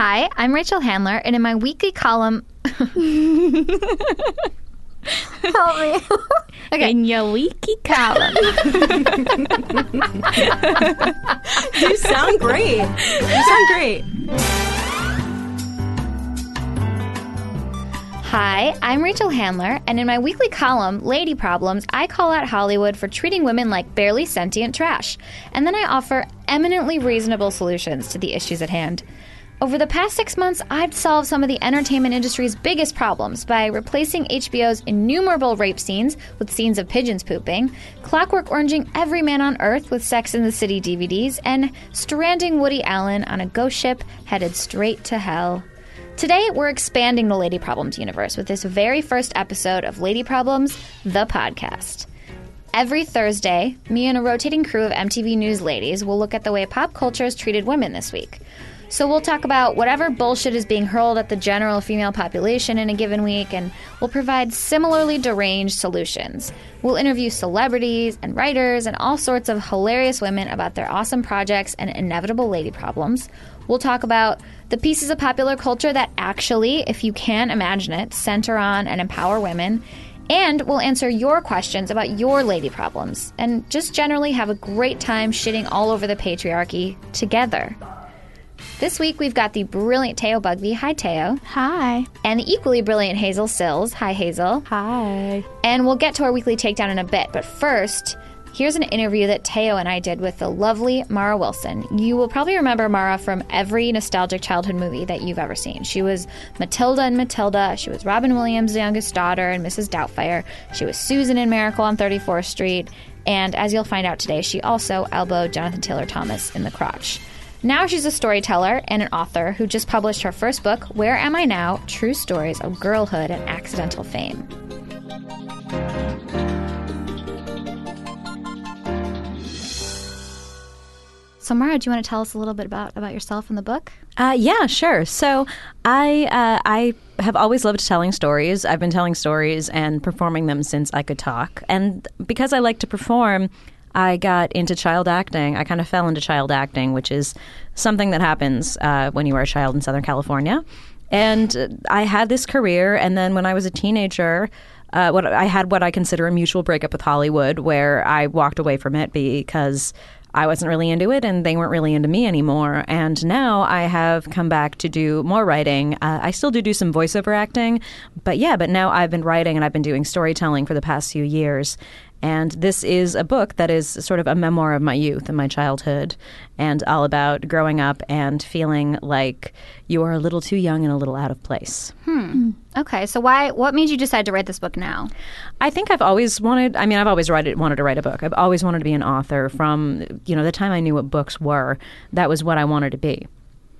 Hi, I'm Rachel Handler, and in my weekly column. Help me. okay. In your wiki column. You sound great. You sound great. Hi, I'm Rachel Handler, and in my weekly column, Lady Problems, I call out Hollywood for treating women like barely sentient trash. And then I offer eminently reasonable solutions to the issues at hand. Over the past six months, I've solved some of the entertainment industry's biggest problems by replacing HBO's innumerable rape scenes with scenes of pigeons pooping, clockwork oranging every man on Earth with Sex in the City DVDs, and stranding Woody Allen on a ghost ship headed straight to hell. Today, we're expanding the Lady Problems universe with this very first episode of Lady Problems, the podcast. Every Thursday, me and a rotating crew of MTV News ladies will look at the way pop culture has treated women this week. So we'll talk about whatever bullshit is being hurled at the general female population in a given week, and we'll provide similarly deranged solutions. We'll interview celebrities and writers and all sorts of hilarious women about their awesome projects and inevitable lady problems. We'll talk about the pieces of popular culture that actually, if you can imagine it, center on and empower women. And we'll answer your questions about your lady problems and just generally have a great time shitting all over the patriarchy together. This week we've got the brilliant Teo Bugbee. Hi, Teo. Hi. And the equally brilliant Hazel Cills. Hi, Hazel. Hi. And we'll get to our weekly takedown in a bit. But first, here's an interview that Teo and I did with the lovely Mara Wilson. You will probably remember Mara from every nostalgic childhood movie that you've ever seen. She was Matilda in Matilda. She was Robin Williams' youngest daughter and Mrs. Doubtfire. She was Susan in Miracle on 34th Street. And as you'll find out today, she also elbowed Jonathan Taylor Thomas in the crotch. Now she's a storyteller and an author who just published her first book, Where Am I Now? True Stories of Girlhood and Accidental Fame. So, Mara, do you want to tell us a little bit about, about yourself and the book? Uh, yeah, sure. So I uh, I have always loved telling stories. I've been telling stories and performing them since I could talk. And because I like to perform, I got into child acting. I kind of fell into child acting, which is something that happens uh, when you are a child in Southern California. And I had this career, and then when I was a teenager, uh, what I had what I consider a mutual breakup with Hollywood, where I walked away from it because I wasn't really into it and they weren't really into me anymore. And now I have come back to do more writing. Uh, I still do do some voiceover acting, but yeah, but now I've been writing and I've been doing storytelling for the past few years. And this is a book that is sort of a memoir of my youth and my childhood and all about growing up and feeling like you are a little too young and a little out of place. Hmm. Okay, so why? What made you decide to write this book now? I think I've always wanted. I mean, I've always write, wanted to write a book. I've always wanted to be an author. From you know the time I knew what books were, that was what I wanted to be.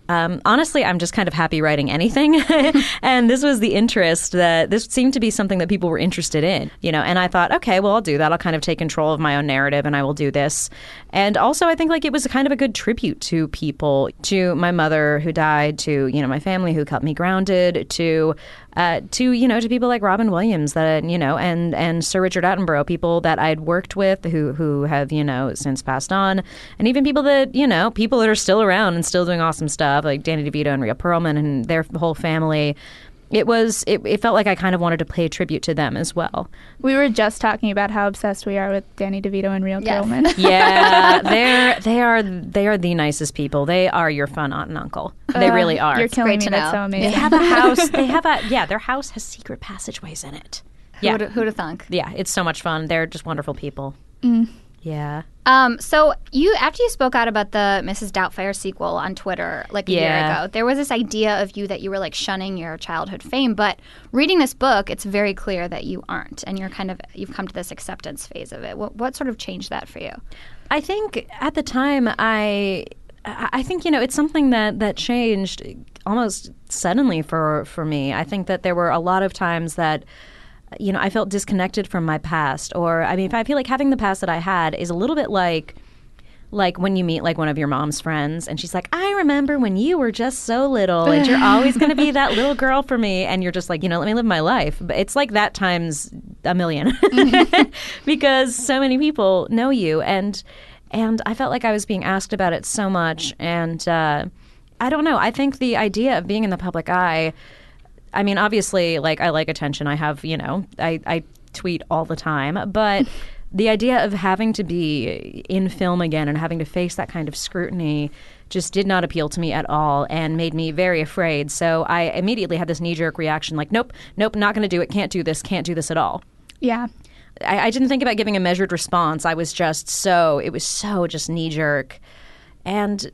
Um, honestly, I'm just kind of happy writing anything, and this was the interest that this seemed to be something that people were interested in. You know, and I thought, okay, well, I'll do that. I'll kind of take control of my own narrative, and I will do this. And also, I think like it was kind of a good tribute to people, to my mother who died, to you know my family who kept me grounded, to uh, to you know to people like Robin Williams that you know and and Sir Richard Attenborough, people that I'd worked with who who have you know since passed on, and even people that you know people that are still around and still doing awesome stuff like Danny DeVito and Rhea Perlman and their whole family. It was it, it felt like I kind of wanted to pay tribute to them as well. We were just talking about how obsessed we are with Danny DeVito and Rhea Yes. Perlman. Yeah, they're they are they are the nicest people. They are your fun aunt and uncle. They Uh, really are. You're killing great me. to That's know. so amazing. They have a house. They have a yeah. Their house has secret passageways in it. Who Yeah, would who'd have thunk? yeah. It's so much fun. They're just wonderful people. Yeah. Um, so you after you spoke out about the Mrs. Doubtfire sequel on Twitter like a year ago, there was this idea of you that you were like shunning your childhood fame. But reading this book, it's very clear that you aren't, and you're kind of you've come to this acceptance phase of it. What what sort of changed that for you? I think at the time I I I think you know it's something that that changed almost suddenly for for me. I think that there were a lot of times that you know I felt disconnected from my past or I mean if I feel like having the past that I had is a little bit like like when you meet like one of your mom's friends and she's like I remember when you were just so little and you're always going to be that little girl for me and you're just like you know let me live my life but it's like that times a 1000000 because so many people know you and and I felt like I was being asked about it so much and uh I don't know. I think the idea of being in the public eye. I mean, obviously, like I like attention. I have, you know, I, I tweet all the time, but the idea of having to be in film again and having to face that kind of scrutiny just did not appeal to me at all and made me very afraid. So I immediately had this knee jerk reaction like, nope, nope, not going to do it, can't do this, can't do this at all. Yeah. I, I didn't think about giving a measured response. I was just so, it was so just knee jerk. And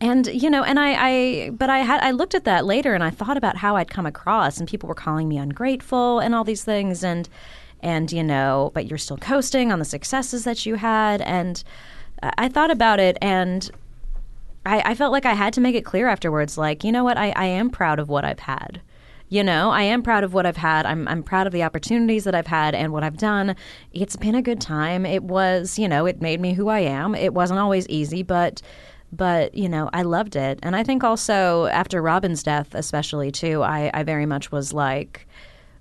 and you know and I, I but i had i looked at that later and i thought about how i'd come across and people were calling me ungrateful and all these things and and you know but you're still coasting on the successes that you had. And i thought about it and I, I felt like i had to make it clear afterwards like you know what? I, I am proud of what i've had. You know i am proud of what i've had. I'm, I'm proud of the opportunities that i've had and what i've done. It's been a good time. It was you know it made me who i am. It wasn't always easy but but you know i loved it and i think also after robin's death especially too i, I very much was like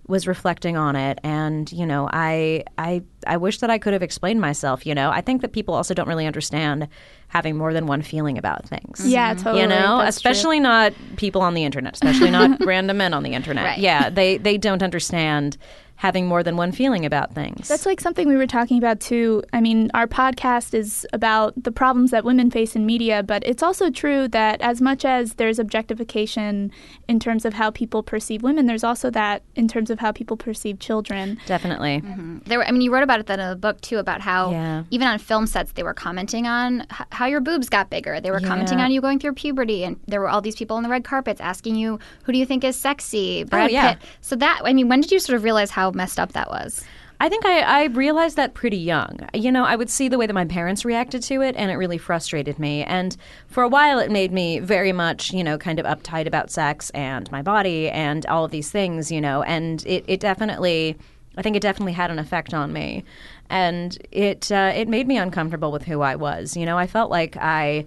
was reflecting on it and you know I I I wish that I could have explained myself you know I think that people also don't really understand having more than one feeling about things Yeah, mm-hmm. totally. you know That's true. especially not people on the internet especially not random men on the internet Right. yeah they they don't understand having more than one feeling about things That's like something we were talking about too. I mean, our podcast is about the problems that women face in media, but it's also true that as much as there's objectification in terms of how people perceive women, there's also that in terms of how people perceive children. definitely mm-hmm. There, were, I mean, you wrote about it in the book too, about how Yeah. even on film sets they were commenting on h- how your boobs got bigger. They were commenting on you going through puberty, and there were all these people on the red carpets asking you, "Who do you think is sexy?" Oh, Brad Oh, yeah. Pitt. So that, I mean, when did you sort of realize how messed up that was? I think I, I realized that pretty young. You know, I would see the way that my parents reacted to it, and it really frustrated me. And for a while, it made me very much, you know, kind of uptight about sex and my body and all of these things, you know. And it, it definitely, I think it definitely had an effect on me. And it uh, it made me uncomfortable with who I was. You know, I felt like I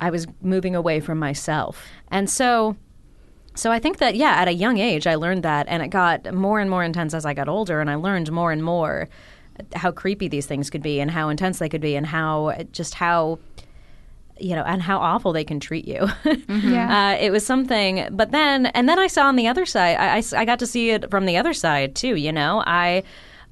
I was moving away from myself. And so so I think that yeah, at a young age I learned that and it got more and more intense as I got older and I learned more and more how creepy these things could be and how intense they could be and how just how you know and how awful they can treat you. Yeah. Uh, it was something, but then and then I saw on the other side. I I got to see it from the other side too. You know, I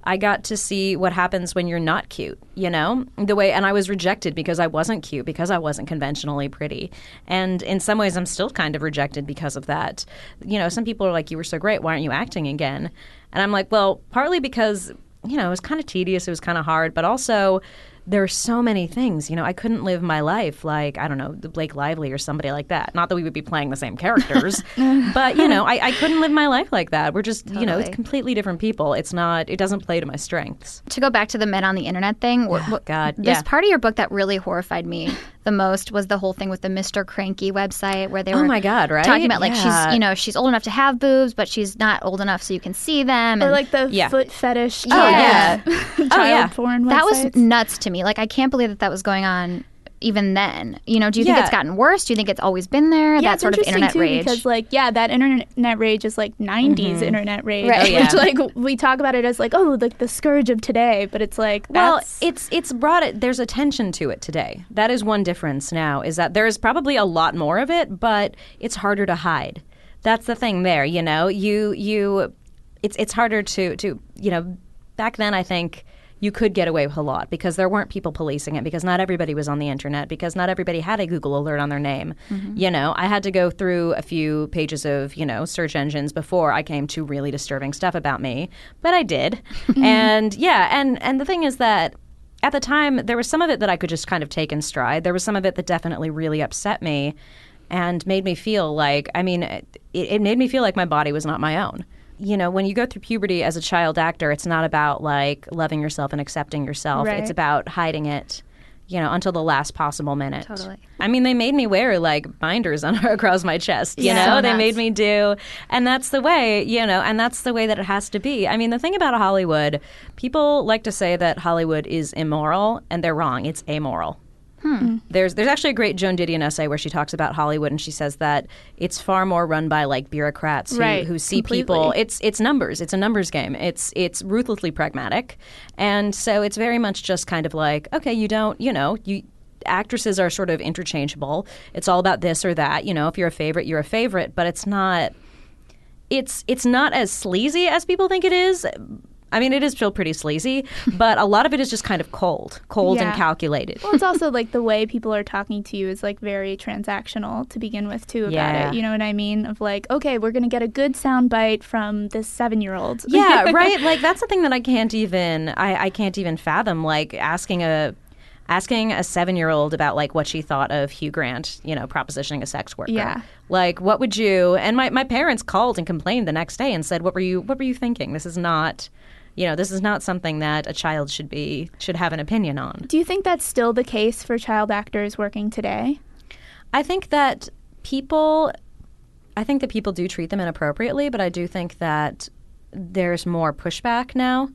I got to see what happens when you're not cute. You know, the way and I was rejected because I wasn't cute because I wasn't conventionally pretty, and in some ways I'm still kind of rejected because of that. You know, some people are like, "You were so great. Why aren't you acting again?" And I'm like, "Well, partly because." You know, it was kind of tedious. It was kind of hard, but also there are so many things. You know, I couldn't live my life like I don't know the Blake Lively or somebody like that. Not that we would be playing the same characters, but you know, I, I couldn't live my life like that. We're just you know, it's completely different people. It's not. It doesn't play to my strengths. To go back to the men on the internet thing, wh- God, this yeah. part of your book that really horrified me the most was the whole thing with the Mr. Cranky website where they Oh were my God, right? talking about like Yeah. she's you know she's old enough to have boobs, but she's not old enough so you can see them. Or And like the Yeah. foot fetish. Oh, yeah. child Oh, yeah. porn that was nuts to me. Like I can't believe that that was going on even then. You know, do you think it's gotten worse? Do you think it's always been there? Yeah, that it's sort of internet too rage. because like yeah, that internet rage is like '90s mm-hmm. internet rage, Right. Oh, yeah. which like we talk about it as like oh like the scourge of today, but it's like Well, it's it's brought it. There's attention to it today. That is one difference now. Is that there is probably a lot more of it, but it's harder to hide. That's the thing. There, you know, you you, it's it's harder to to you know. Back then, I think you could get away with a lot because there weren't people policing it because not everybody was on the internet because not everybody had a Google alert on their name. Mm-hmm. You know, I had to go through a few pages of, you know, search engines before I came to really disturbing stuff about me, but I did. and yeah, and and the thing is that at the time there was some of it that I could just kind of take in stride. There was some of it that definitely really upset me and made me feel like I mean it, it made me feel like my body was not my own. You know, when you go through puberty as a child actor, it's not about like loving yourself and accepting yourself. Right. It's about hiding it, you know, until the last possible minute. Totally. I mean, they made me wear like binders on across my chest. You Yeah. know, So they made me do, and that's the way. You know, and that's the way that it has to be. I mean, the thing about Hollywood, people like to say that Hollywood is immoral, and they're wrong. It's amoral. Hmm. Mm. There's there's actually a great Joan Didion essay where she talks about Hollywood and she says that it's far more run by like bureaucrats who, Right, who see completely. people. It's it's numbers. It's a numbers game. It's it's ruthlessly pragmatic, and so it's very much just kind of like okay, you don't you know you actresses are sort of interchangeable. It's all about this or that. You know, if you're a favorite, you're a favorite, but it's not. It's it's not as sleazy as people think it is. I mean, it is still pretty sleazy, but a lot of it is just kind of cold, cold Yeah. and calculated. Well, it's also like the way people are talking to you is like very transactional to begin with too about Yeah. it. You know what I mean? Of like, okay, we're gonna get a good soundbite from this seven year old. yeah, right. Like that's the thing that I can't even I, I can't even fathom. Like asking a asking a seven year old about like what she thought of Hugh Grant, you know, propositioning a sex worker. Yeah. Like what would you and my, my parents called and complained the next day and said, What were you what were you thinking? This is not you know, this is not something that a child should be should have an opinion on. Do you think that's still the case for child actors working today? I think that people I think that people do treat them inappropriately, but I do think that there's more pushback now.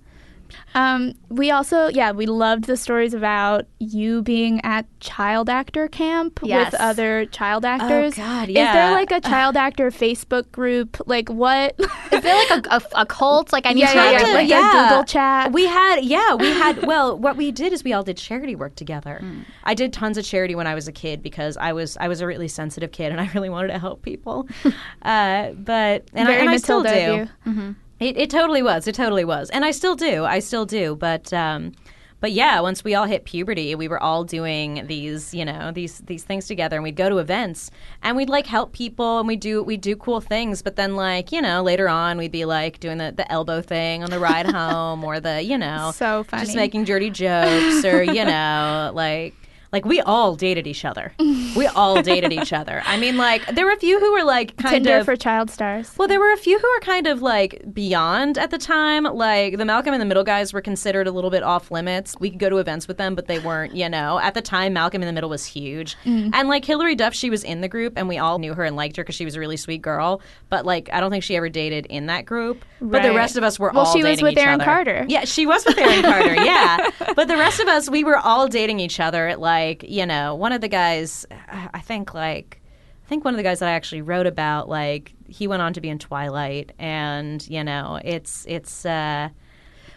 Um, we also, yeah, we loved the stories about you being at child actor camp Yes. with other child actors. Oh, God, yeah. Is there like a child actor Facebook group? Like what? Is there like a, a, a cult? Like I need Yeah, to yeah, yeah, like link. a Google chat. We had, yeah, we had. Well, what we did is we all did charity work together. I did tons of charity when I was a kid because I was I was a really sensitive kid and I really wanted to help people. uh, but and, I, and I still do. you. It, it totally was. It totally was, and I still do. I still do. But um, but yeah, once we all hit puberty, we were all doing these, you know, these these things together, and we'd go to events, and we'd like help people, and we do we do cool things. But then, like you know, later on, we'd be like doing the, the elbow thing on the ride home, or the you know, So funny. just making dirty jokes, or you know, like. Like we all dated each other. We all dated each other. I mean, like there were a few who were like kind Tinder of for child stars. well, there were a few who were kind of like beyond at the time. Like the Malcolm in the Middle guys were considered a little bit off limits. We could go to events with them, but they weren't, you know. At the time, Malcolm in the Middle was huge. Mm. And like Hilary Duff, she was in the group and we all knew her and liked her because she was a really sweet girl. But like, I don't think she ever dated in that group. But the rest of us were Well, all she was with Aaron other. Carter. Yeah, she was with Aaron Carter, yeah. But the rest of us, we were all dating each other at like, you know, one of the guys, I think like, I think one of the guys that I actually wrote about, like, he went on to be in Twilight, and you know, it's it's uh,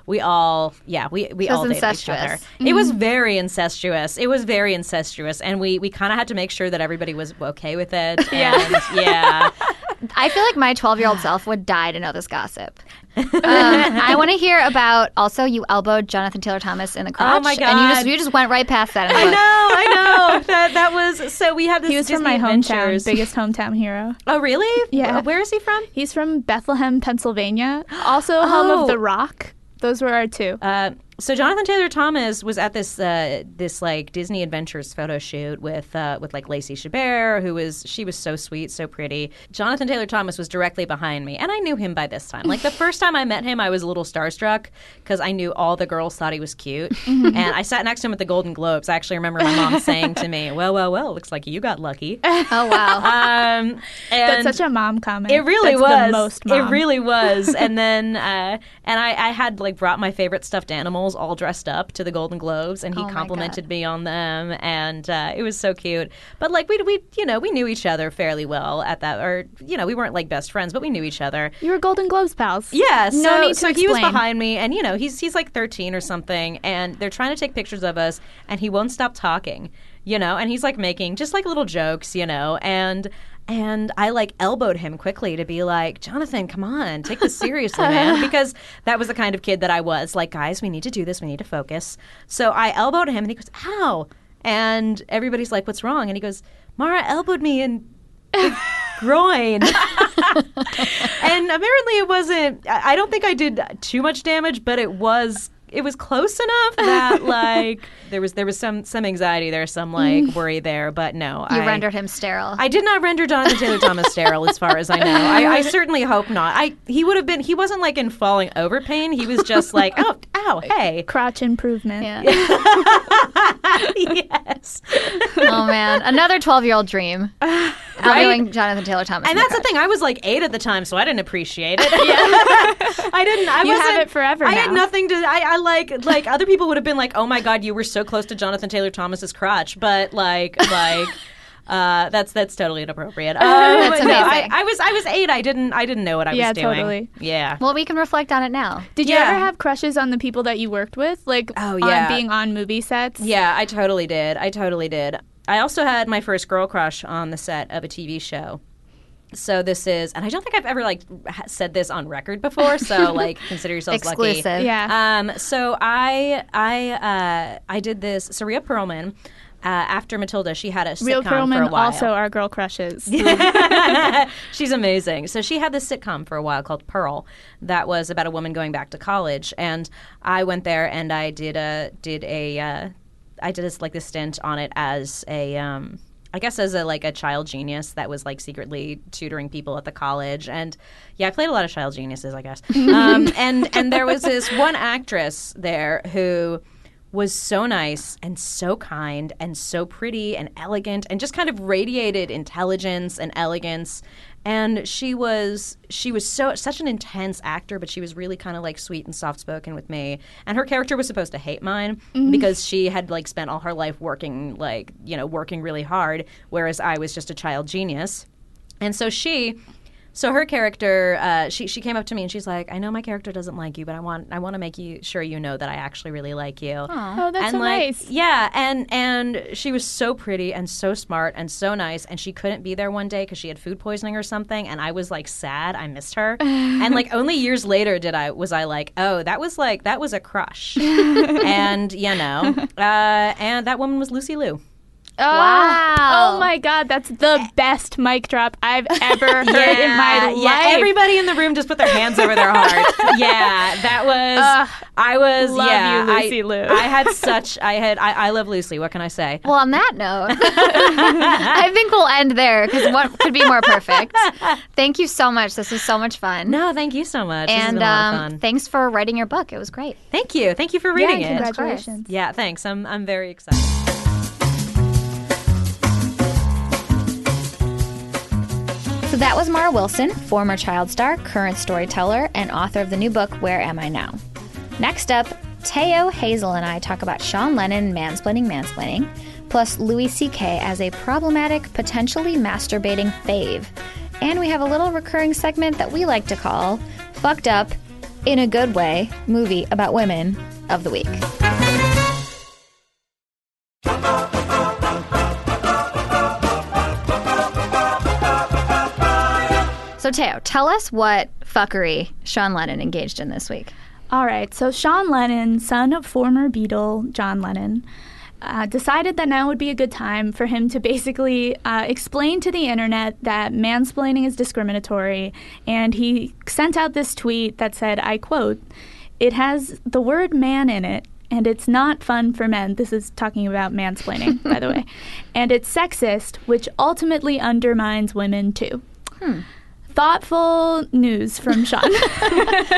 we all yeah we we all dated each other. incestuous. It was very incestuous. It was very incestuous, and we we kind of had to make sure that everybody was okay with it. And, yeah. I feel like my 12 year old self would die to know this gossip. Um, I want to hear about also you elbowed Jonathan Taylor Thomas in the crotch. Oh my And you God. just you just went right past that. I book. know, I know. That that was so. We have this. He was from Disney my Adventures. hometown, biggest hometown hero. Oh, really? Yeah. Uh, Where is he from? He's from Bethlehem, Pennsylvania. Also home Oh. of The Rock. Those were our two. Uh, so Jonathan Taylor Thomas was at this uh, this like Disney Adventures photo shoot with uh, with like Lacey Chabert, who was she was so sweet, so pretty. Jonathan Taylor Thomas was directly behind me, and I knew him by this time. Like the first time I met him, I was a little starstruck because I knew all the girls thought he was cute, and I sat next to him at the Golden Globes. I actually remember my mom saying to me, "Well, well, well, looks like you got lucky." Oh wow. Um, That's such a mom comment. it really That's was. Most mom. It really was. and then, uh, and I, I had like brought my favorite stuffed animals all dressed up to the Golden Globes, and he Oh complimented me on them, and uh, it was so cute. But like we, we, you know, we knew each other fairly well at that, or you know, we weren't like best friends, but we knew each other. You were Golden Globes pals. Yeah, No so, need to so he was behind me, and you know he's he's like thirteen or something, and they're trying to take pictures of us, and he won't stop talking, you know, and he's like making just like little jokes, you know, and and I like elbowed him quickly to be like, Jonathan, come on, take this seriously, man, because that was the kind of kid that I was. Like, guys, we need to do this, we need to focus. So I elbowed him, and he goes, ow, and everybody's like, what's wrong? And he goes, Mara elbowed me, and groin. and apparently it wasn't I I don't think I did too much damage, but it was it was close enough that like there was there was some some anxiety there, some like mm. worry there, but no. you I, rendered him sterile. I did not render Jonathan Taylor Thomas sterile, as far as I know. I, I certainly hope not. I he would have been. He wasn't like in falling over pain. He was just like, oh, ow, hey, Crotch improvement. yeah. yes. oh man, another 12 year old dream. Elbowing Jonathan Taylor Thomas. And in the that's the thing. I was like eight at the time, so I didn't appreciate it. I didn't. I You have it forever I had nothing to. I, I like like other people would have been like, "Oh my god, you were so close to Jonathan Taylor Thomas's crotch," but like like. Uh, that's that's totally inappropriate. Um, That's no, I. I was I was eight. I didn't I didn't know what I Yeah, was doing. totally. Yeah. Well, we can reflect on it now. Did you ever have crushes on the people that you worked with, like Oh, on yeah. being on movie sets? Yeah, I totally did. I totally did. I also had my first girl crush on the set of a TV show. So this is, and I don't think I've ever like said this on record before. So like, consider yourselves lucky. Exclusive. Yeah. Um, so I I uh, I did this. Saria Perlman. Uh, after Matilda, she had a Real sitcom for a while. also our girl crushes. She's amazing. So she had this sitcom for a while called Pearl that was about a woman going back to college, and I went there and I did a did a uh, I did this like this stint on it as a um, I guess as a like a child genius that was like secretly tutoring people at the college, and yeah, I played a lot of child geniuses, I guess. um, and and there was this one actress there who was so nice and so kind and so pretty and elegant and just kind of radiated intelligence and elegance and she was she was so such an intense actor but she was really kind of like sweet and soft spoken with me. And her character was supposed to hate mine mm-hmm. because she had like spent all her life working like you know working really hard whereas I was just a child genius. And so she so her character, uh, she she came up to me and she's like, "I know my character doesn't like you, but I want I want to make you sure you know that I actually really like you." Oh, that's and so like, nice. Yeah, and and she was so pretty and so smart and so nice, and she couldn't be there one day because she had food poisoning or something, and I was like sad. I missed her, and like only years later did I was I like, oh, that was like that was a crush, and you know, uh, and that woman was Lucy Liu. Wow. Oh my god, that's the best mic drop I've ever heard in my life. yeah. Everybody in the room just put their hands over their heart. yeah, that was. I was. love yeah, you, Lucy I, Liu. I had such. I had. I, I love Lucy. What can I say? Well, on that note, I think we'll end there because what could be more perfect? Thank you so much. This was so much fun. No, thank you so much. and been a lot of um, thanks for writing your book. It was great. thank you. Thank you for yeah, reading it. congratulations. Yeah, thanks. I'm. I'm very excited. So that was Mara Wilson, former child star, current storyteller, and author of the new book, Where Am I Now? Next up, Teo, Hazel, and I talk about Sean Lennon mansplaining mansplaining, plus Louis C.K. as a problematic, potentially masturbating fave. And we have a little recurring segment that we like to call Fucked Up, in a Good Way, movie about women of the week. So, Teo, tell us what fuckery Sean Lennon engaged in this week. All right, so Sean Lennon, son of former Beatle John Lennon, uh, decided that now would be a good time for him to basically uh, explain to the internet that mansplaining is discriminatory. And he sent out this tweet that said, I quote, It has the word man in it. And it's not fun for men. This is talking about mansplaining, by the way. And it's sexist, which ultimately undermines women too. Thoughtful news from Sean.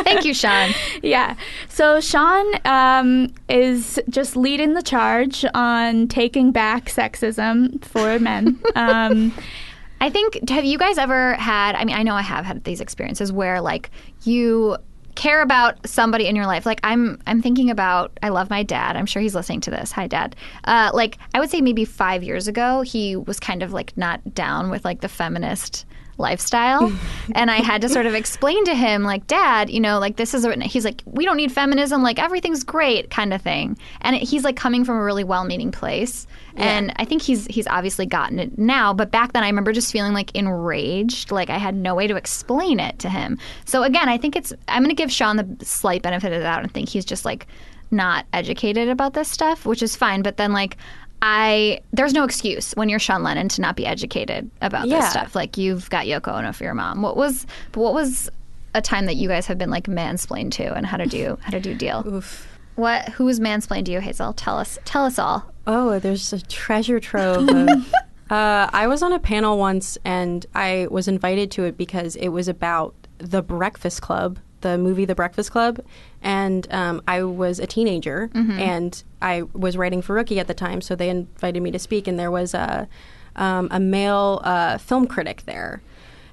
Thank you, Sean. Yeah. So Sean um, is just leading the charge on taking back sexism for men. Um, I think have you guys ever had I mean I know I have had these experiences where like you care about somebody in your life like I'm I'm thinking about I love my dad I'm sure he's listening to this hi dad uh, like I would say maybe five years ago he was kind of like not down with like the feminist lifestyle. And I had to sort of explain to him like dad you know like this is a, he's like we don't need feminism. Like everything's great kind of thing. And it, he's like coming from a really well-meaning place. And I think he's he's obviously gotten it now. But back then I remember just feeling like enraged. Like I had no way to explain it to him. So again I think it's I'm going to give Sean the slight benefit of the doubt and think he's just like not educated about this stuff which is fine. But then like I there's no excuse when you're Sean Lennon to not be educated about Yeah. this stuff. Like you've got Yoko Ono for your mom. What was what was a time that you guys have been like mansplained to, and how did you how did you deal? Oof. What who was mansplained to you, Hazel? Tell us tell us all. Oh, there's a treasure trove. Of, uh, I was on a panel once, and I was invited to it because it was about The Breakfast Club, the movie The Breakfast Club, and um, I was a teenager, and I was writing for Rookie at the time, so they invited me to speak, and there was a um, a male uh, film critic there.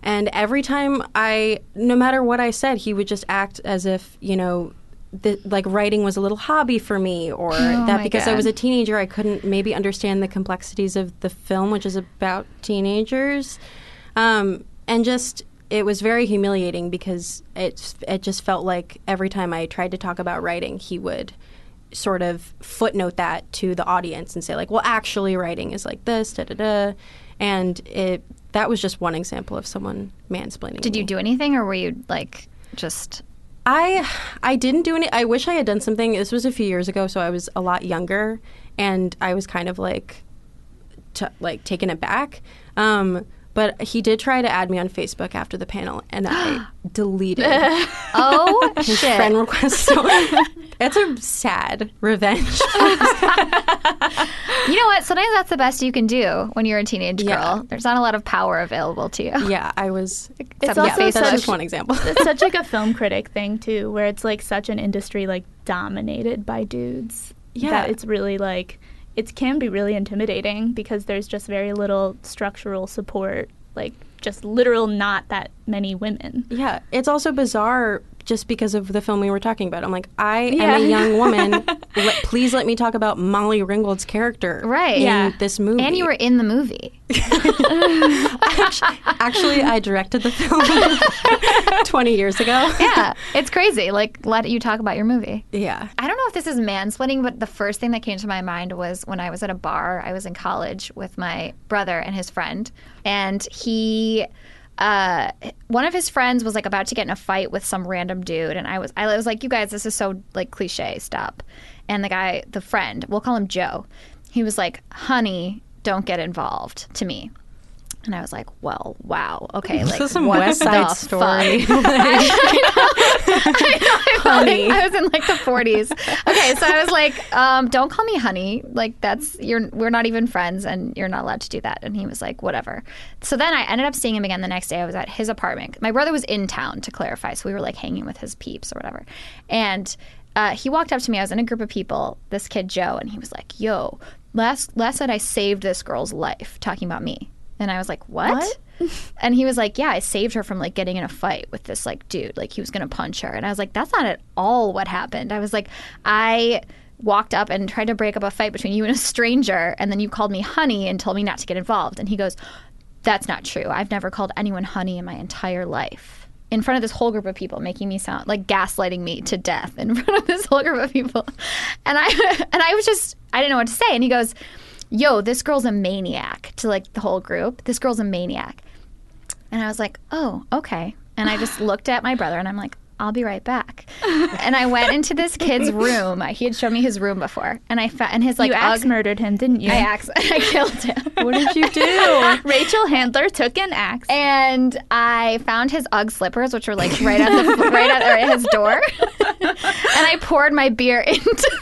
And every time I, no matter what I said, he would just act as if, you know, that like writing was a little hobby for me, or Oh that because I was a teenager, I couldn't maybe understand the complexities of the film, which is about teenagers, um, and just it was very humiliating because it it just felt like every time I tried to talk about writing, he would sort of footnote that to the audience and say like, well, actually, writing is like this, da da da, and it that was just one example of someone mansplaining. Did you me. do anything, or were you like just? I I didn't do any. I wish I had done something. This was a few years ago, so I was a lot younger, and I was kind of like, t- like taken aback. Um, but he did try to add me on Facebook after the panel, and I deleted Oh his shit! friend request. So it's a sad revenge. You know what? Sometimes that's the best you can do when you're a teenage girl. Yeah. There's not a lot of power available to you. yeah, I was. Except also yeah, That's such- just one example. it's such like a film critic thing too, where it's like such an industry like dominated by dudes. Yeah. that it's really like it can be really intimidating because there's just very little structural support, like just literal not that many women. Yeah, it's also bizarre just because of the film we were talking about. I'm like, I am a young woman. let, please let me talk about Molly Ringwald's character Right. in Yeah. this movie. And you were in the movie. Actually, I directed the film 20 years ago. Yeah, it's crazy. Like, let you talk about your movie. Yeah. I don't know if this is mansplaining, but the first thing that came to my mind was when I was at a bar. I was in college with my brother and his friend, and he, uh, one of his friends was like about to get in a fight with some random dude, and I was, I was like, "You guys, this is so like cliche. Stop." And the guy, the friend, we'll call him Joe. He was like, "Honey, don't get involved." To me. And I was like, "Well, wow, okay, like This is some West Side story. I felt Honey. like I was in like the 40s. Okay, so I was like, um, "Don't call me honey. Like that's you're we're not even friends, and you're not allowed to do that." And he was like, "Whatever." So then I ended up seeing him again the next day. I was at his apartment. My brother was in town to clarify, so we were like hanging with his peeps or whatever. And uh, he walked up to me. I was in a group of people. This kid Joe, and he was like, "Yo, last last night I saved this girl's life." Talking about me, and I was like, "What?" And he was like, "Yeah, I saved her from like getting in a fight with this like dude. Like he was gonna punch her." And I was like, "That's not at all what happened." I was like, "I walked up and tried to break up a fight between you and a stranger, and then you called me honey and told me not to get involved." And he goes, "That's not true. I've never called anyone honey in my entire life." In front of this whole group of people, making me sound like gaslighting me to death in front of this whole group of people, and I and I was just I didn't know what to say. And he goes, "Yo, this girl's a maniac." To like the whole group, this girl's a maniac. And I was like, oh, okay. And I just looked at my brother and I'm like, I'll be right back. and I went into this kid's room. He had shown me his room before. And I found, and his like, you axe Ugg- murdered him, didn't you? I ax- I killed him. What did you do? Rachel Handler took an axe. And I found his UGG slippers, which were like right at the right at, right at his door, and I poured my beer into.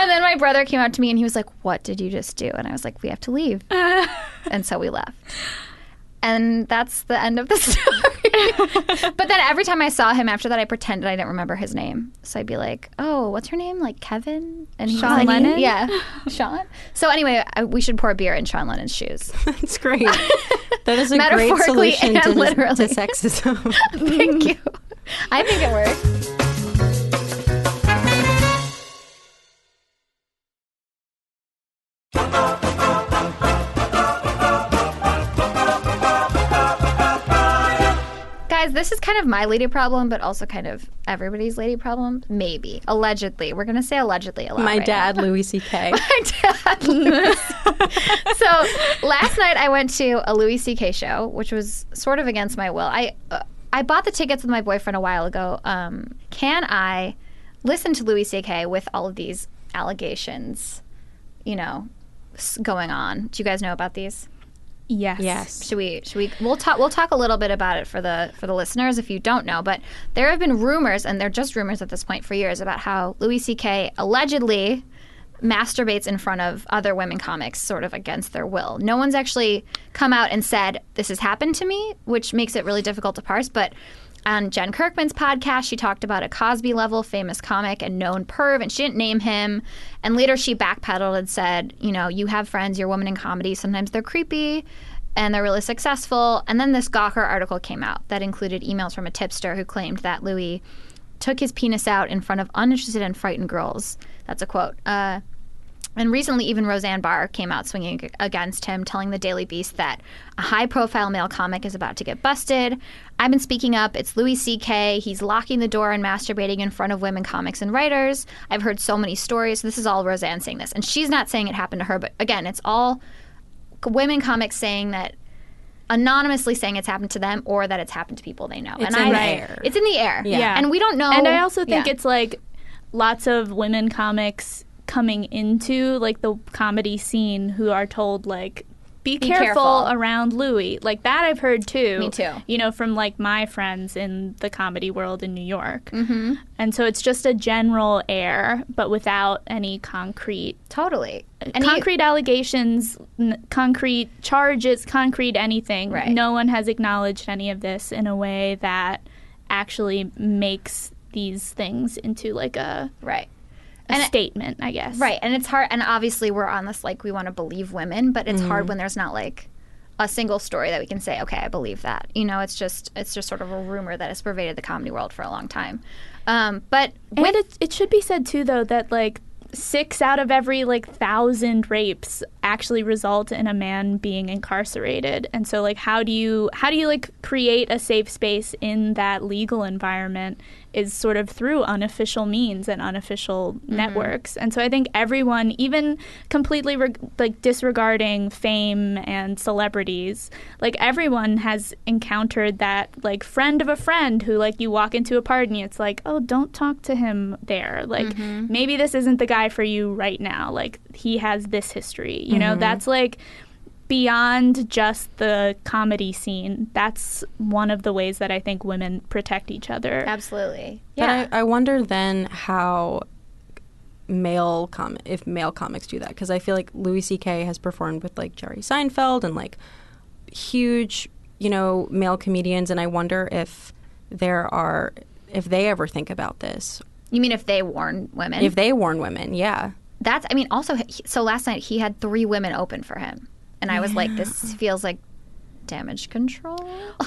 And then my brother came up to me and he was like, "What did you just do?" And I was like, "We have to leave," and so we left. And that's the end of the story. but then every time I saw him after that, I pretended I didn't remember his name. So I'd be like, "Oh, what's her name? Like Kevin?" And he was Sean like, Lennon? "Yeah, Sean." So anyway, I, we should pour beer in Sean Lennon's shoes. That's great. That is a great solution and to, literally. to sexism. Thank you. I think it works. This is kind of my lady problem, but also kind of everybody's lady problem. Maybe. Allegedly. We're going to say allegedly a lot. My right dad, now. Louis C.K. My dad. Louis. so last night I went to a Louis C.K. show, which was sort of against my will. I uh, I bought the tickets with my boyfriend a while ago. Um, can I listen to Louis C.K. with all of these allegations, you know, going on? Do you guys know about these? Yes. Yes. Should we? Should we? We'll talk. We'll talk a little bit about it for the for the listeners if you don't know. But there have been rumors, and they're just rumors at this point for years about how Louis C.K. allegedly masturbates in front of other women comics, sort of against their will. No one's actually come out and said this has happened to me, which makes it really difficult to parse. But on Jen Kirkman's podcast, she talked about a Cosby level famous comic and known perv, and she didn't name him. And later she backpedaled and said, you know, you have friends, you're women in comedy, sometimes they're creepy and they're really successful. And then this Gawker article came out that included emails from a tipster who claimed that Louis took his penis out in front of uninterested and frightened girls. That's a quote. Uh, and recently, even Roseanne Barr came out swinging against him, telling the Daily Beast that a high profile male comic is about to get busted. I've been speaking up. It's Louis C.K. He's locking the door and masturbating in front of women comics and writers. I've heard so many stories. This is all Roseanne saying this. And she's not saying it happened to her, but again, it's all women comics saying that anonymously saying it's happened to them or that it's happened to people they know. It's and in I, the air. It's in the air. Yeah. And we don't know. And I also think Yeah. it's like lots of women comics coming into like the comedy scene who are told like be, careful, careful. around Louis. Like that I've heard too. Me too. You know, from like my friends in the comedy world in New York. Mm-hmm. And so it's just a general air, but without any concrete totally. Concrete allegations, n- concrete charges, concrete anything. Right. No one has acknowledged any of this in a way that actually makes these things into like a, right. A And statement, I guess. Right, and it's hard. And obviously, we're on this like we want to believe women, but it's Mm-hmm. hard when there's not like a single story that we can say, okay, I believe that. You know, it's just it's just sort of a rumor that has pervaded the comedy world for a long time. Um, but And with, it, it should be said too, though, that like six out of every like thousand rapes actually result in a man being incarcerated. And so, like, how do you how do you like create a safe space in that legal environment? Is sort of through unofficial means and unofficial mm-hmm. networks. And so I think everyone, even completely reg- like disregarding fame and celebrities, like everyone has encountered that like friend of a friend who like you walk into a party and it's like, oh, don't talk to him there. Like mm-hmm. maybe this isn't the guy for you right now. Like he has this history. You know, mm-hmm. that's like beyond just the comedy scene. That's one of the ways that I think women protect each other. absolutely, But yeah, I, I wonder then how male com if male comics do that because I feel like Louis C.K. has performed with like Jerry Seinfeld and like huge you know male comedians, and I wonder if there are if they ever think about this you mean if they warn women? if they warn women, yeah. That's I mean also so last night he had three women open for him, and I was like, this feels like damage control.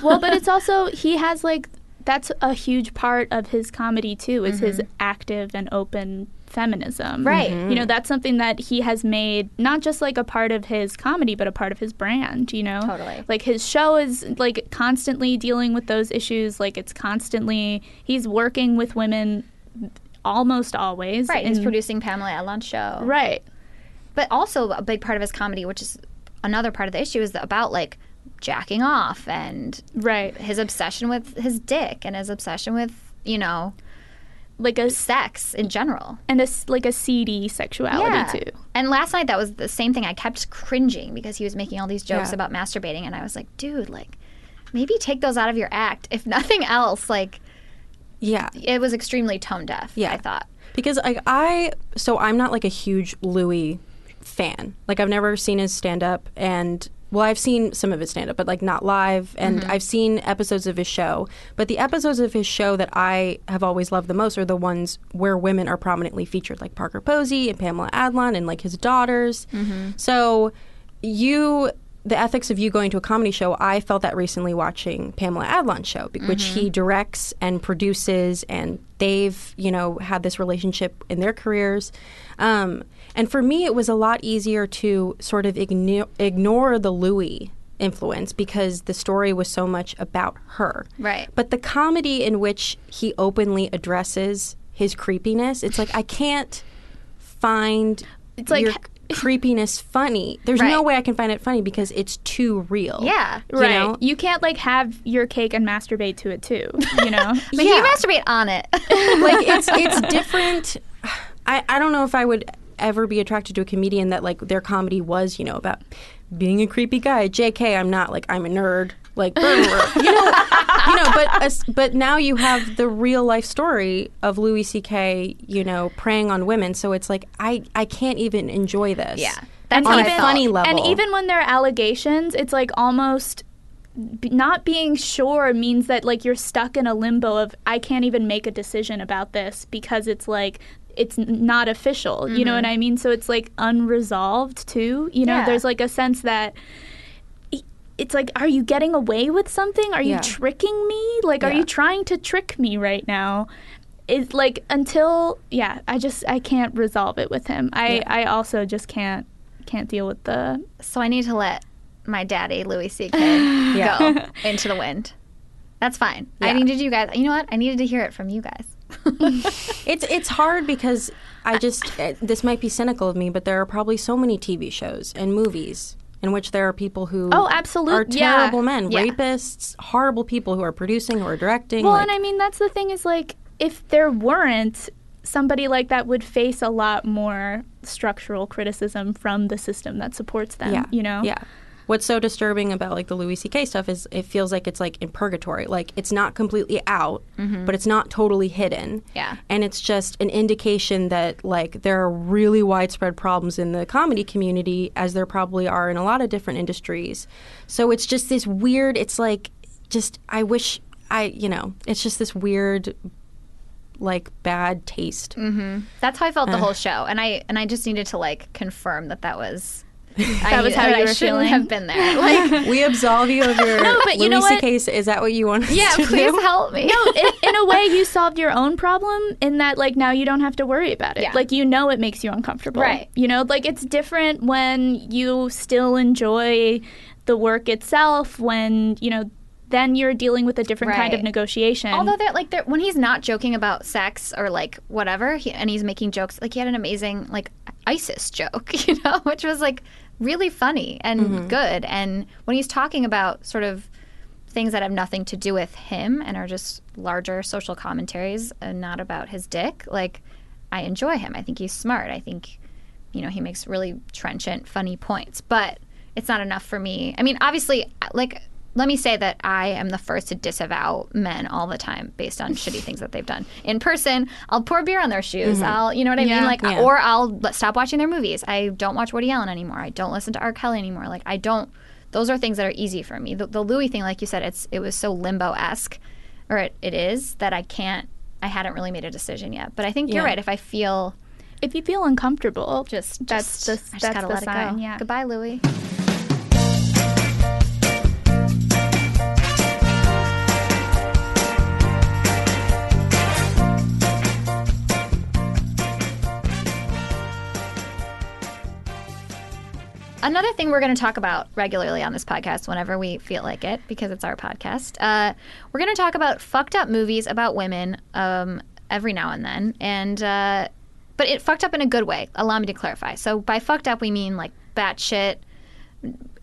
well, but it's also he has like that's a huge part of his comedy too is his mm-hmm. active and open feminism. Right. Mm-hmm. You know, that's something that he has made not just like a part of his comedy but a part of his brand, you know. Totally. Like his show is like constantly dealing with those issues, like it's constantly he's working with women almost always. right, he's producing Pamela Adlon's show. Right. but also a big part of his comedy, which is another part of the issue, is about like jacking off and Right. his obsession with his dick and his obsession with you know Like a sex in general. and a like a seedy sexuality too. And last night that was the same thing. I kept cringing because he was making all these jokes Yeah. about masturbating, and I was like, dude, like maybe take those out of your act. If nothing else, like Yeah. it was extremely tone deaf. Yeah. I thought. Because I, I so I'm not like a huge Louis fan. Like I've never seen his stand up and well I've seen some of his stand up but like not live and mm-hmm. I've seen episodes of his show. But the episodes of his show that I have always loved the most are the ones where women are prominently featured like Parker Posey and Pamela Adlon and like his daughters. Mm-hmm. So you the ethics of you going to a comedy show, I felt that recently watching Pamela Adlon's show, be- which he directs and produces, and they've, you know, had this relationship in their careers. Um, and for me, it was a lot easier to sort of ignore, ignore the Louis influence because the story was so much about her. Right. But the comedy in which he openly addresses his creepiness, it's like I can't find It's like- your creepiness funny. There's no way I can find it funny because it's too real. Yeah. You right. know? You can't like have your cake and masturbate to it too, you know? But Yeah. you masturbate on it. like it's it's different. I I don't know if I would ever be attracted to a comedian that like their comedy was you know about being a creepy guy. J.K. I'm not like I'm a nerd. Like brr, brr. you know, you know. But as, but now you have the real life story of Louis C.K. You know, preying on women. So it's like I I can't even enjoy this. Yeah. And That's on how a I funny level. And even when there are allegations, it's like almost b- not being sure means that like you're stuck in a limbo of I can't even make a decision about this because it's like it's n- not official. You know mm-hmm. what I mean? So it's like unresolved too. You know, Yeah. there's like a sense that i- it's like are you getting away with something? Are you Yeah. tricking me? Like are you trying to trick me right now? it's like until yeah, I just I can't resolve it with him. I Yeah. I also just can't can't deal with the So I need to let my daddy Louis C.K. Go into the wind. That's fine. I needed you guys. You know what? I needed to hear it from you guys. It's it's hard because I just uh, this might be cynical of me, but there are probably so many TV shows and movies in which there are people who Oh, absolutely are yeah. terrible men, Yeah. rapists, horrible people who are producing or directing. Well, like- and I mean that's the thing is like if there weren't somebody like that would face a lot more structural criticism from the system that supports them, yeah, you know. yeah. What's so disturbing about like the Louis C.K. stuff is it feels like it's like in purgatory. Like it's not completely out, mm-hmm. but it's not totally hidden. Yeah. and it's just an indication that like there are really widespread problems in the comedy community, as there probably are in a lot of different industries. So it's just this weird. It's like just I wish I you know it's just this weird like bad taste. Mm-hmm. That's how I felt the whole show, and I and I just needed to like confirm that that was. that was how you I were feeling? have been there. Like, We absolve you of your No, but you Louis know what? C.K. Is that what you want? Yeah, to please do? help me. No, in, in a way, you solved your own problem in that, like, now you don't have to worry about it. Yeah. Like, you know, it makes you uncomfortable. Right. You know, like, it's different when you still enjoy the work itself, when, you know, then you're dealing with a different kind of negotiation. Although they're like they're, when he's not joking about sex or like whatever, he, and he's making jokes, like he had an amazing like ISIS joke, you know, which was like really funny and mm-hmm. good. And when he's talking about sort of things that have nothing to do with him and are just larger social commentaries and not about his dick, like I enjoy him. I think he's smart. I think you know he makes really trenchant, funny points, but it's not enough for me. I mean, obviously, like let me say that I am the first to disavow men all the time based on shitty things that they've done in person. I'll pour beer on their shoes. Mm-hmm. I'll, you know what I Yeah. mean, like, Yeah. or I'll stop watching their movies. I don't watch Woody Allen anymore. I don't listen to R. Kelly anymore. Like, I don't. Those are things that are easy for me. The, the Louis thing, like you said, it's it was so limbo esque, or it, it is that I can't. I hadn't really made a decision yet. But I think you're right. If I feel if you feel uncomfortable, just, that's just, the, I just that's gotta the let sign. it go. Yeah. Goodbye, Louis. Another thing we're going to talk about regularly on this podcast, whenever we feel like it, because it's our podcast, uh, we're going to talk about fucked up movies about women um, every now and then, and uh, but it fucked up in a good way. Allow me to clarify. So by fucked up, we mean like batshit,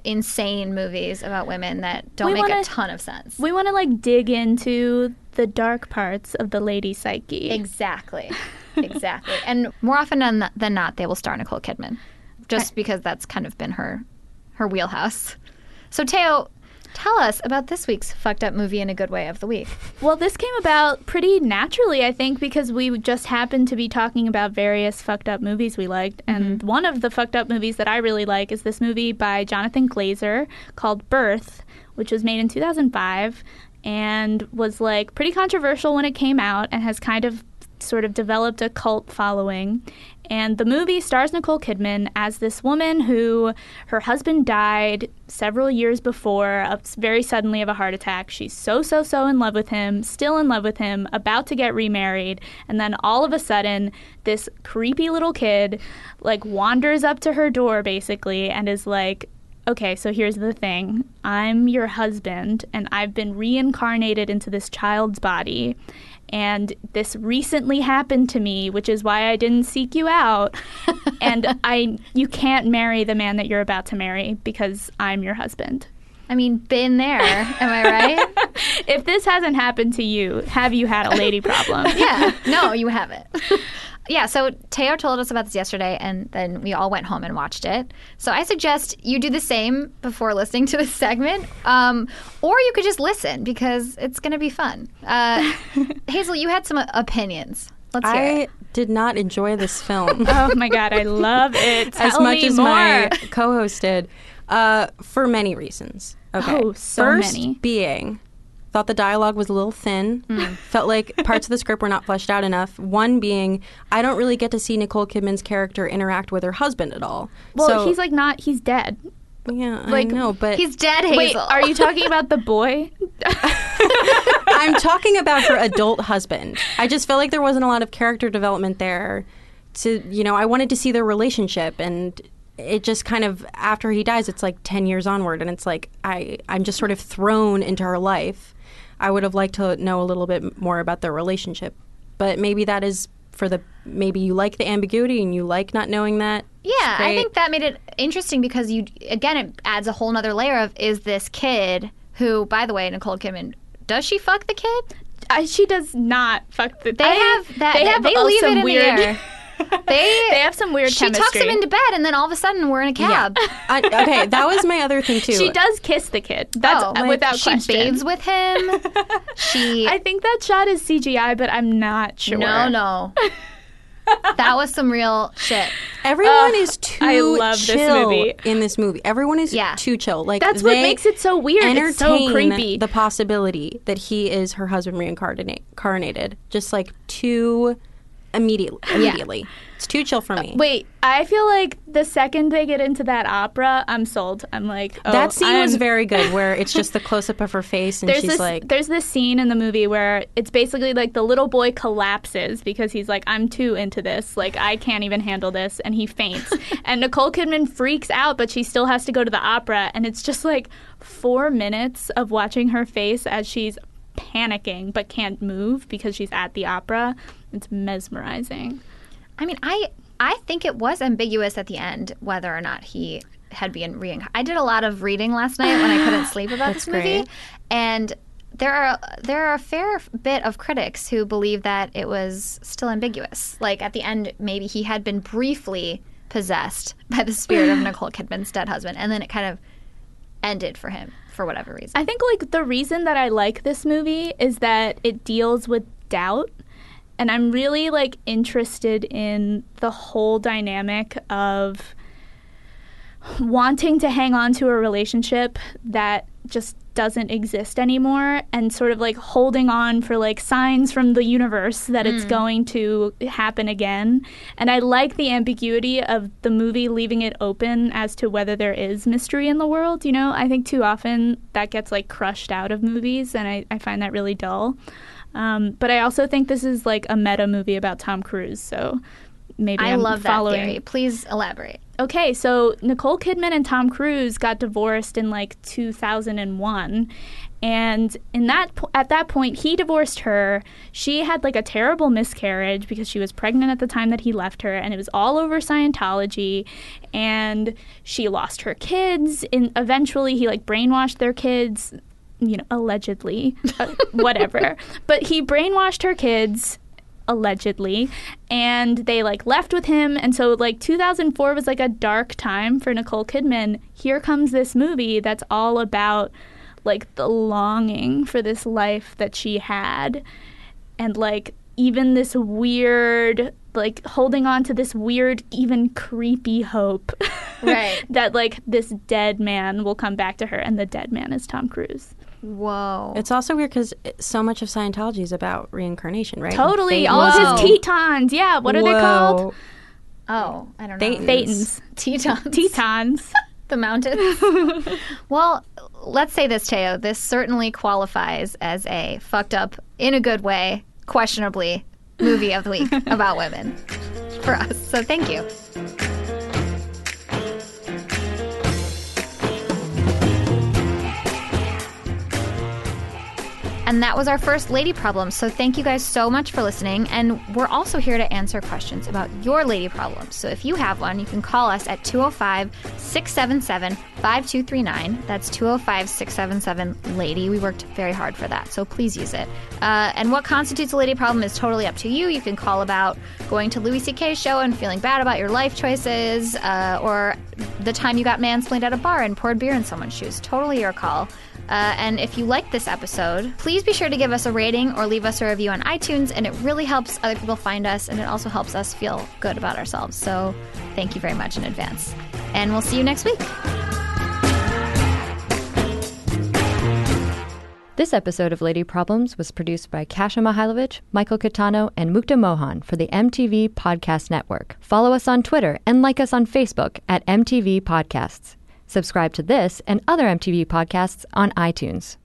insane movies about women that don't We make a wanna- ton of sense. We want to, like, dig into the dark parts of the lady psyche. Exactly. exactly. And more often than, than not, they will star Nicole Kidman, just because that's kind of been her her wheelhouse. So Teo, tell us about this week's fucked up movie in a good way of the week. Well, this came about pretty naturally, I think, because we just happened to be talking about various fucked up movies we liked. And mm-hmm. one of the fucked up movies that I really like is this movie by Jonathan Glazer called Birth, which was made in 2005 and was like pretty controversial when it came out and has kind of sort of developed a cult following. And the movie stars Nicole Kidman as this woman who her husband died several years before, of, very suddenly of a heart attack. She's so, so, so in love with him, still in love with him, about to get remarried. And then all of a sudden, this creepy little kid like wanders up to her door basically and is like, okay, so here's the thing. I'm your husband, and I've been reincarnated into this child's body. And this recently happened to me, which is why I didn't seek you out. and I, you can't marry the man that you're about to marry because I'm your husband. I mean, been there. Am I right? If this hasn't happened to you, have you had a lady problem? yeah. No, you haven't. yeah. So Teo told us about this yesterday, and then we all went home and watched it. So I suggest you do the same before listening to this segment, um, or you could just listen because it's going to be fun. Uh, Hazel, you had some opinions. Let's hear I it. did not enjoy this film Oh my god, I love it. as Tell much me as more. my co-host did, uh, for many reasons. Okay, Oh, so first many. being thought the dialogue was a little thin. Hmm. Felt like parts of the script were not fleshed out enough. One being I don't really get to see Nicole Kidman's character interact with her husband at all. Well, so, he's like not. He's dead. yeah, like, I know, but He's dead, Hazel. Wait, are you talking about the boy? I'm talking about her adult husband. I just felt like there wasn't a lot of character development there. To you know, I wanted to see their relationship, and it just kind of after he dies, it's like ten years onward, and it's like I I'm just sort of thrown into her life. I would have liked to know a little bit more about their relationship, but maybe that is for the maybe you like the ambiguity and you like not knowing that. Yeah, I think that made it interesting because you again it adds a whole nother layer of is this kid who, by the way, Nicole Kidman, does she fuck the kid? I, she does not fuck the. They I- have that. They have they oh, leave some it in weird. the air. They They have some weird She tucks him into bed, and then all of a sudden we're in a cab. I, okay, that was my other thing too. She does kiss the kid. That's oh, without she question. bathes with him. She I think that shot is CGI, but I'm not sure. no no. that was some real shit. Everyone is too I love this chill movie. in this movie. Everyone is Yeah. too chill. Like That's what makes it so weird. It's so creepy. the possibility that he is her husband reincarnated. Just like too immediately. Immediately, it's too chill for uh, me. Wait, I feel like the second they get into that opera, I'm sold. I'm like, oh, that scene was I'm- very good, where it's just the close up of her face, and There's she's this like, there's this scene in the movie where it's basically like the little boy collapses because he's like I'm too into this like I can't even handle this and he faints and Nicole Kidman freaks out but she still has to go to the opera and it's just like 4 minutes of watching her face as she's panicking but can't move because she's at the opera it's mesmerizing I mean, I I think it was ambiguous at the end whether or not he had been reincarnated. I did a lot of reading last night when I couldn't sleep about this movie, great. and there are there are a fair bit of critics who believe that it was still ambiguous. Like at the end, maybe he had been briefly possessed by the spirit of Nicole Kidman's dead husband, and then it kind of ended for him for whatever reason. I think like the reason that I like this movie is that it deals with doubt and I'm really like interested in the whole dynamic of wanting to hang on to a relationship that just doesn't exist anymore and sort of like holding on for like signs from the universe that it's going to happen again. And I like the ambiguity of the movie leaving it open as to whether there is mystery in the world. You know, I think too often that gets like crushed out of movies and I, I find that really dull. Um, but I also think this is like a meta movie about Tom Cruise. So maybe I I'm love that following theory. Please elaborate. Okay, so Nicole Kidman and Tom Cruise got divorced in like 2001. And in that po- at that point he divorced her. She had like a terrible miscarriage because she was pregnant at the time that he left her and it was all over Scientology and she lost her kids and eventually he like brainwashed their kids, you know, allegedly, uh, whatever. But he brainwashed her kids allegedly and they like left with him. And so like 2004 was like a dark time for Nicole Kidman. Here comes this movie that's all about like the longing for this life that she had. And like even this weird like holding on to this weird even creepy hope Right. that like this dead man will come back to her. And the dead man is Tom Cruise Whoa. it's also weird because so much of Scientology is about reincarnation, right? totally all of his tetons yeah what are they called oh, I don't know. Thetans Tetons. tetons the mountains. well, let's say this, Teo. This certainly qualifies as a fucked up, in a good way, questionably, movie of the week about women for us. So thank you. And that was our first lady problem. So thank you guys so much for listening. And we're also here to answer questions about your lady problems. So if you have one, you can call us at 205 677 5239. That's 205 677 lady. We worked very hard for that. So please use it. Uh, and what constitutes a lady problem is totally up to you. You can call about going to Louis C.K.'s show and feeling bad about your life choices, uh, or the time you got mansplained at a bar and poured beer in someone's shoes. Totally your call. Uh, and if you like this episode, please be sure to give us a rating or leave us a review on iTunes. And it really helps other people find us, and it also helps us feel good about ourselves. So thank you very much in advance. And we'll see you next week. This episode of Lady Problems was produced by Kasia Mihailovich, Michael Catano, and Mukta Mohan for the MTV Podcast Network. Follow us on Twitter and like us on Facebook at MTV Podcasts. Subscribe to this and other MTV podcasts on iTunes.